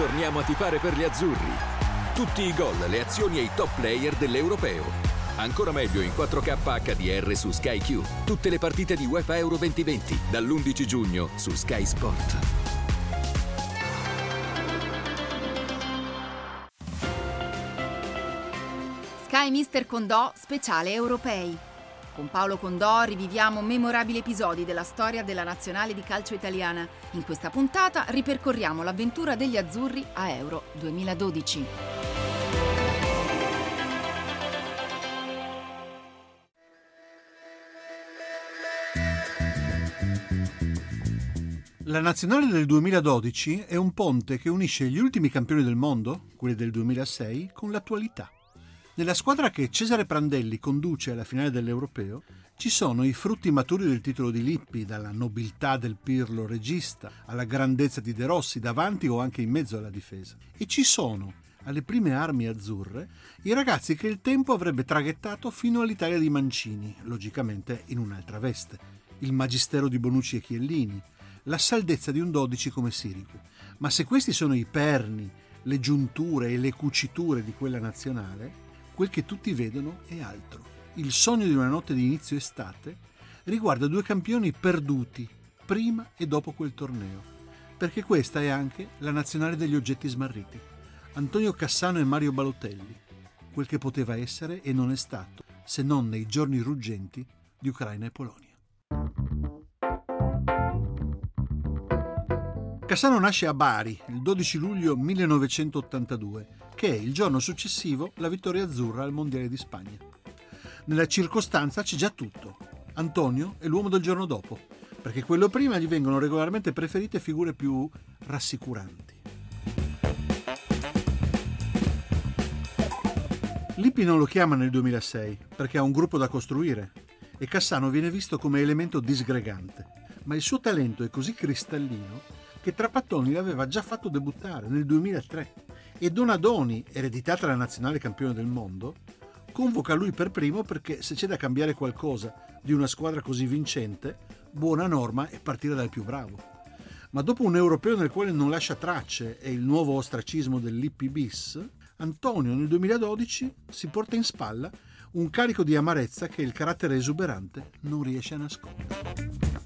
Torniamo a tifare per gli azzurri. Tutti i gol, le azioni e i top player dell'Europeo. Ancora meglio in 4K HDR su Sky Q. Tutte le partite di UEFA Euro 2020 dall'11 giugno su Sky Sport. Sky Mister Condò speciale europei. Con Paolo Condò riviviamo memorabili episodi della storia della nazionale di calcio italiana. In questa puntata ripercorriamo l'avventura degli azzurri a Euro 2012. La nazionale del 2012 è un ponte che unisce gli ultimi campioni del mondo, quelli del 2006, con l'attualità. Nella squadra che Cesare Prandelli conduce alla finale dell'Europeo ci sono i frutti maturi del titolo di Lippi, dalla nobiltà del Pirlo regista alla grandezza di De Rossi davanti o anche in mezzo alla difesa. E ci sono, alle prime armi azzurre, i ragazzi che il tempo avrebbe traghettato fino all'Italia di Mancini, logicamente in un'altra veste, il magistero di Bonucci e Chiellini, la saldezza di un 12 come Sirico. Ma se questi sono i perni, le giunture e le cuciture di quella nazionale, quel che tutti vedono è altro. Il sogno di una notte di inizio estate riguarda due campioni perduti prima e dopo quel torneo, perché questa è anche la nazionale degli oggetti smarriti. Antonio Cassano e Mario Balotelli, quel che poteva essere e non è stato, se non nei giorni ruggenti di Ucraina e Polonia. Cassano nasce a Bari il 12 luglio 1982, che è il giorno successivo alla vittoria azzurra al Mondiale di Spagna. Nella circostanza c'è già tutto. Antonio è l'uomo del giorno dopo, perché quello prima gli vengono regolarmente preferite figure più rassicuranti. Lippi non lo chiama nel 2006 perché ha un gruppo da costruire e Cassano viene visto come elemento disgregante, ma il suo talento è così cristallino che Trapattoni l'aveva già fatto debuttare nel 2003 e Donadoni, ereditata la nazionale campione del mondo, convoca lui per primo perché se c'è da cambiare qualcosa di una squadra così vincente, buona norma è partire dal più bravo. Ma dopo un europeo nel quale non lascia tracce e il nuovo ostracismo dell'Ippi bis, Antonio nel 2012 si porta in spalla un carico di amarezza che il carattere esuberante non riesce a nascondere.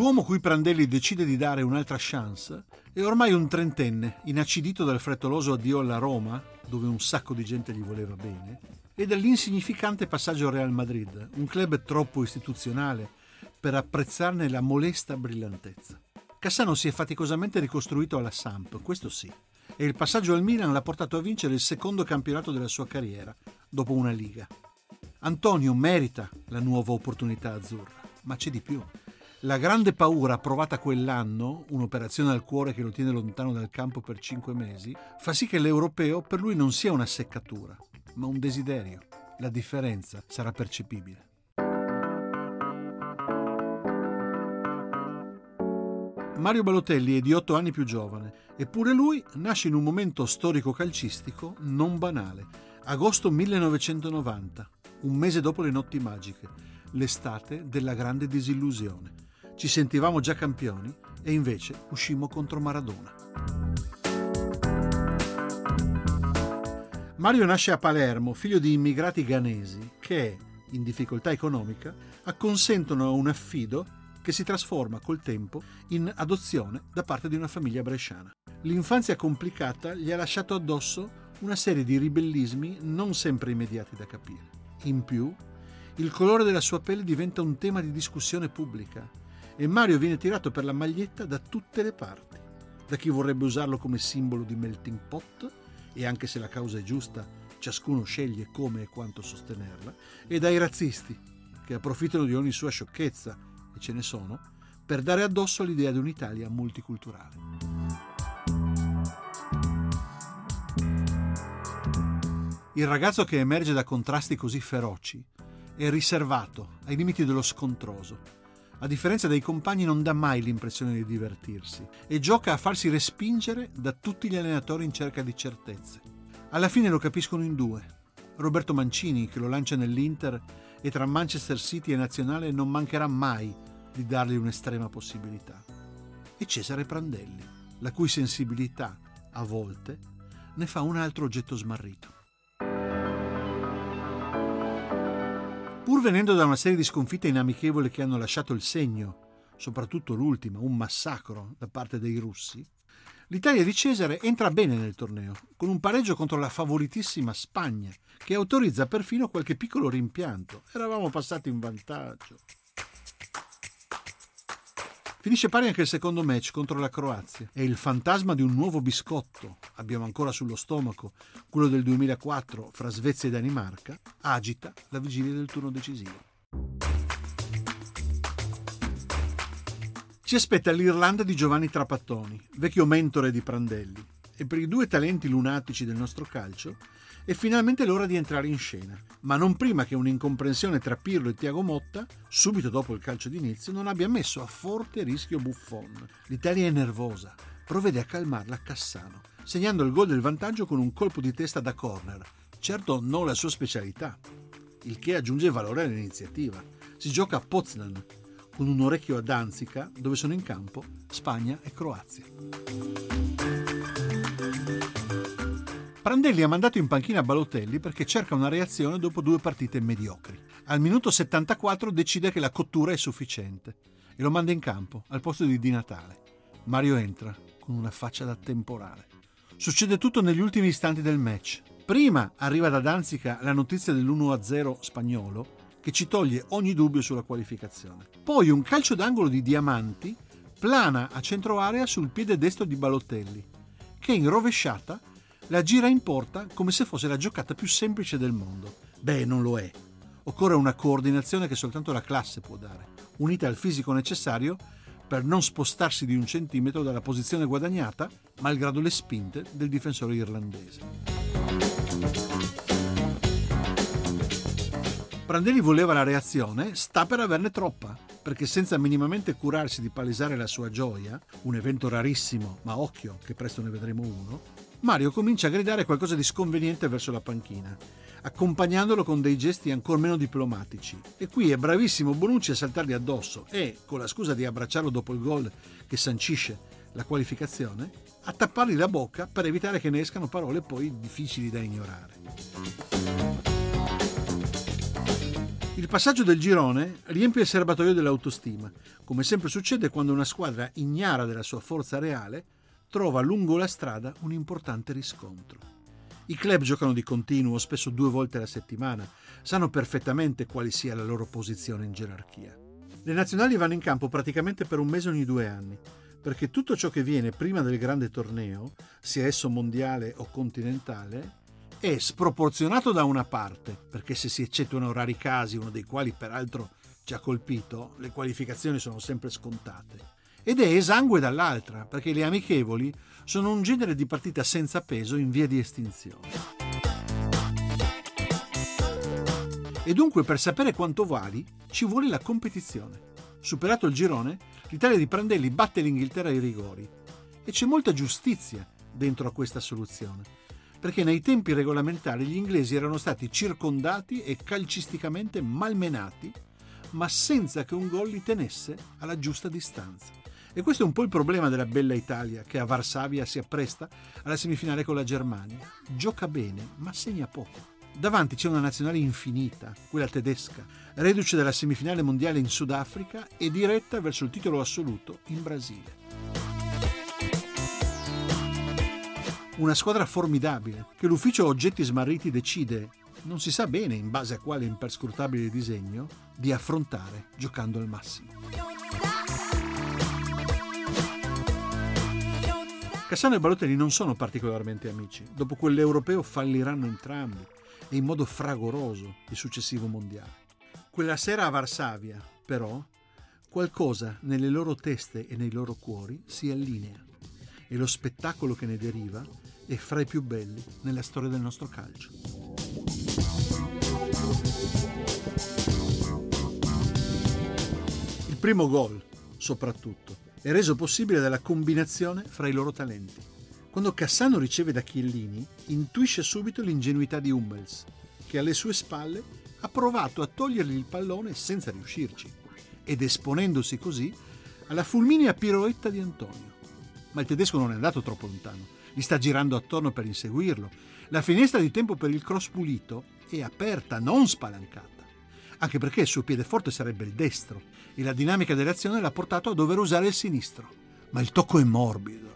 L'uomo cui Prandelli decide di dare un'altra chance è ormai un trentenne, inacidito dal frettoloso addio alla Roma, dove un sacco di gente gli voleva bene, e dall'insignificante passaggio al Real Madrid, un club troppo istituzionale per apprezzarne la molesta brillantezza. Cassano si è faticosamente ricostruito alla Samp, questo sì, e il passaggio al Milan l'ha portato a vincere il secondo campionato della sua carriera, dopo una liga. Antonio merita la nuova opportunità azzurra, ma c'è di più. La grande paura provata quell'anno, un'operazione al cuore che lo tiene lontano dal campo per cinque mesi, fa sì che l'europeo per lui non sia una seccatura, ma un desiderio. La differenza sarà percepibile. Mario Balotelli è di otto anni più giovane, eppure lui nasce in un momento storico calcistico non banale. Agosto 1990, un mese dopo le notti magiche, l'estate della grande disillusione ci sentivamo già campioni e invece uscimmo contro Maradona. Mario nasce a Palermo, figlio di immigrati ghanesi che, in difficoltà economica, acconsentono un affido che si trasforma col tempo in adozione da parte di una famiglia bresciana. L'infanzia complicata gli ha lasciato addosso una serie di ribellismi non sempre immediati da capire. In più, il colore della sua pelle diventa un tema di discussione pubblica e Mario viene tirato per la maglietta da tutte le parti, da chi vorrebbe usarlo come simbolo di melting pot, e anche se la causa è giusta, ciascuno sceglie come e quanto sostenerla, e dai razzisti, che approfittano di ogni sua sciocchezza, e ce ne sono, per dare addosso l'idea di un'Italia multiculturale. Il ragazzo che emerge da contrasti così feroci è riservato, ai limiti dello scontroso, a differenza dei compagni non dà mai l'impressione di divertirsi e gioca a farsi respingere da tutti gli allenatori in cerca di certezze. Alla fine lo capiscono in due. Roberto Mancini, che lo lancia nell'Inter, e tra Manchester City e Nazionale non mancherà mai di dargli un'estrema possibilità. E Cesare Prandelli, la cui sensibilità, a volte, ne fa un altro oggetto smarrito. Pur venendo da una serie di sconfitte inamichevoli che hanno lasciato il segno, soprattutto l'ultima, un massacro da parte dei russi, l'Italia di Cesare entra bene nel torneo, con un pareggio contro la favoritissima Spagna, che autorizza perfino qualche piccolo rimpianto. Eravamo passati in vantaggio. Finisce pari anche il secondo match contro la Croazia. E il fantasma di un nuovo biscotto, abbiamo ancora sullo stomaco quello del 2004 fra Svezia e Danimarca, agita la vigilia del turno decisivo. Ci aspetta l'Irlanda di Giovanni Trapattoni, vecchio mentore di Prandelli, e per i due talenti lunatici del nostro calcio è finalmente l'ora di entrare in scena, ma non prima che un'incomprensione tra Pirlo e Tiago Motta, subito dopo il calcio d'inizio, non abbia messo a forte rischio Buffon. L'Italia è nervosa, provvede a calmarla Cassano, segnando il gol del vantaggio con un colpo di testa da corner, certo non la sua specialità, il che aggiunge valore all'iniziativa. Si gioca a Poznan, con un orecchio a Danzica, dove sono in campo Spagna e Croazia. Prandelli ha mandato in panchina Balotelli perché cerca una reazione dopo due partite mediocri. Al minuto 74 decide che la cottura è sufficiente e lo manda in campo al posto di Di Natale. Mario entra con una faccia da temporale. Succede tutto negli ultimi istanti del match. Prima arriva da Danzica la notizia dell'1-0 spagnolo che ci toglie ogni dubbio sulla qualificazione. Poi un calcio d'angolo di Diamanti plana a centro area sul piede destro di Balotelli, che in rovesciata la gira in porta come se fosse la giocata più semplice del mondo. Beh, non lo è. Occorre una coordinazione che soltanto la classe può dare, unita al fisico necessario per non spostarsi di un centimetro dalla posizione guadagnata, malgrado le spinte del difensore irlandese. Prandelli voleva la reazione, sta per averne troppa, perché senza minimamente curarsi di palesare la sua gioia, un evento rarissimo, ma occhio che presto ne vedremo uno, Mario comincia a gridare qualcosa di sconveniente verso la panchina, accompagnandolo con dei gesti ancora meno diplomatici. E qui è bravissimo Bonucci a saltargli addosso e, con la scusa di abbracciarlo dopo il gol che sancisce la qualificazione, a tappargli la bocca per evitare che ne escano parole poi difficili da ignorare. Il passaggio del girone riempie il serbatoio dell'autostima, come sempre succede quando una squadra ignara della sua forza reale trova lungo la strada un importante riscontro. I club giocano di continuo, spesso due volte alla settimana, sanno perfettamente quale sia la loro posizione in gerarchia. Le nazionali vanno in campo praticamente per un mese ogni due anni, perché tutto ciò che viene prima del grande torneo, sia esso mondiale o continentale, è sproporzionato da una parte, perché se si eccettuano rari casi, uno dei quali peraltro ci ha colpito, le qualificazioni sono sempre scontate ed è esangue dall'altra, perché le amichevoli sono un genere di partita senza peso in via di estinzione. E dunque per sapere quanto vali ci vuole la competizione. Superato il girone, l'Italia di Prandelli batte l'Inghilterra ai rigori. E c'è molta giustizia dentro a questa soluzione, perché nei tempi regolamentari gli inglesi erano stati circondati e calcisticamente malmenati, ma senza che un gol li tenesse alla giusta distanza. E questo è un po' il problema della bella Italia che a Varsavia si appresta alla semifinale con la Germania. Gioca bene, ma segna poco. Davanti c'è una nazionale infinita, quella tedesca, reduce dalla semifinale mondiale in Sudafrica e diretta verso il titolo assoluto in Brasile. Una squadra formidabile che l'ufficio oggetti smarriti decide, non si sa bene in base a quale imperscrutabile disegno, di affrontare giocando al massimo. Cassano e Balotelli non sono particolarmente amici. Dopo quell'europeo falliranno entrambi e in modo fragoroso il successivo mondiale. Quella sera a Varsavia, però, qualcosa nelle loro teste e nei loro cuori si allinea e lo spettacolo che ne deriva è fra i più belli nella storia del nostro calcio. Il primo gol, soprattutto, è reso possibile dalla combinazione fra i loro talenti. Quando Cassano riceve da Chiellini, intuisce subito l'ingenuità di Hummels, che alle sue spalle ha provato a togliergli il pallone senza riuscirci ed esponendosi così alla fulminea piroetta di Antonio. Ma il tedesco non è andato troppo lontano, gli sta girando attorno per inseguirlo. La finestra di tempo per il cross pulito è aperta, non spalancata anche perché il suo piede forte sarebbe il destro e la dinamica dell'azione l'ha portato a dover usare il sinistro. Ma il tocco è morbido.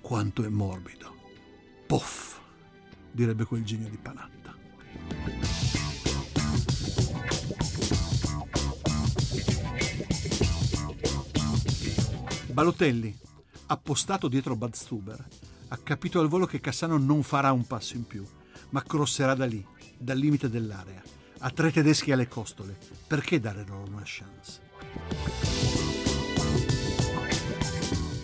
Quanto è morbido. Poff, direbbe quel genio di Panatta. Balotelli, appostato dietro Bad Stuber, ha capito al volo che Cassano non farà un passo in più, ma crosserà da lì, dal limite dell'area a tre tedeschi alle costole. Perché dare loro una chance?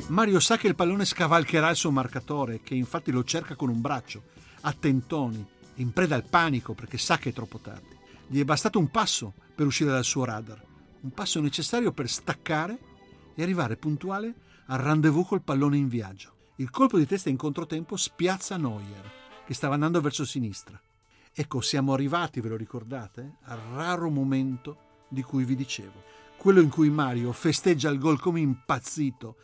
Mario sa che il pallone scavalcherà il suo marcatore, che infatti lo cerca con un braccio, a tentoni, in preda al panico perché sa che è troppo tardi. Gli è bastato un passo per uscire dal suo radar, un passo necessario per staccare e arrivare puntuale al rendezvous col pallone in viaggio. Il colpo di testa in controtempo spiazza Neuer, che stava andando verso sinistra. Ecco, siamo arrivati, ve lo ricordate, al raro momento di cui vi dicevo, quello in cui Mario festeggia il gol come impazzito,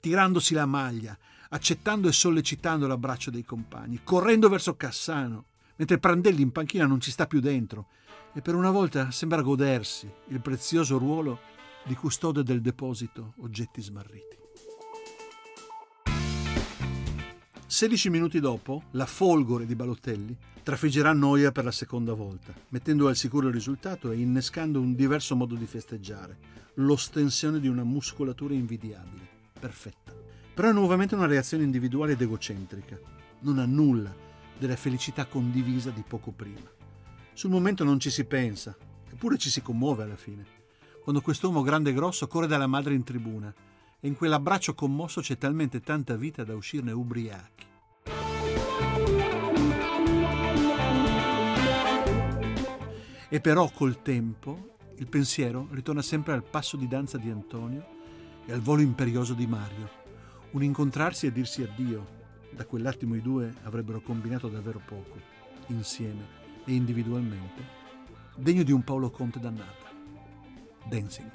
tirandosi la maglia, accettando e sollecitando l'abbraccio dei compagni, correndo verso Cassano, mentre Prandelli in panchina non ci sta più dentro. E per una volta sembra godersi il prezioso ruolo di custode del deposito oggetti smarriti. 16 minuti dopo, la folgore di Balotelli trafiggerà Noia per la seconda volta, mettendo al sicuro il risultato e innescando un diverso modo di festeggiare, l'ostensione di una muscolatura invidiabile, perfetta. Però è nuovamente una reazione individuale ed egocentrica. Non ha nulla della felicità condivisa di poco prima. Sul momento non ci si pensa, eppure ci si commuove alla fine. Quando quest'uomo grande e grosso corre dalla madre in tribuna e in quell'abbraccio commosso c'è talmente tanta vita da uscirne ubriachi. E però col tempo il pensiero ritorna sempre al passo di danza di Antonio e al volo imperioso di Mario. Un incontrarsi e dirsi addio. Da quell'attimo i due avrebbero combinato davvero poco, insieme e individualmente, degno di un Paolo Conte dannata. Dancing.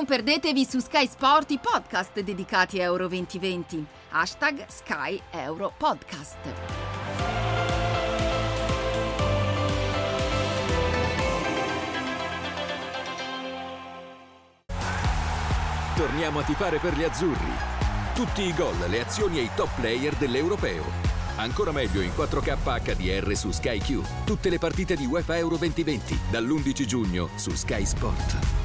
Non perdetevi su Sky Sport i podcast dedicati a Euro 2020. Hashtag Sky Euro Podcast. Torniamo a tifare per gli azzurri. Tutti i gol, le azioni e i top player dell'Europeo. Ancora meglio in 4K HDR su Sky Q. Tutte le partite di UEFA Euro 2020 dall'11 giugno su Sky Sport.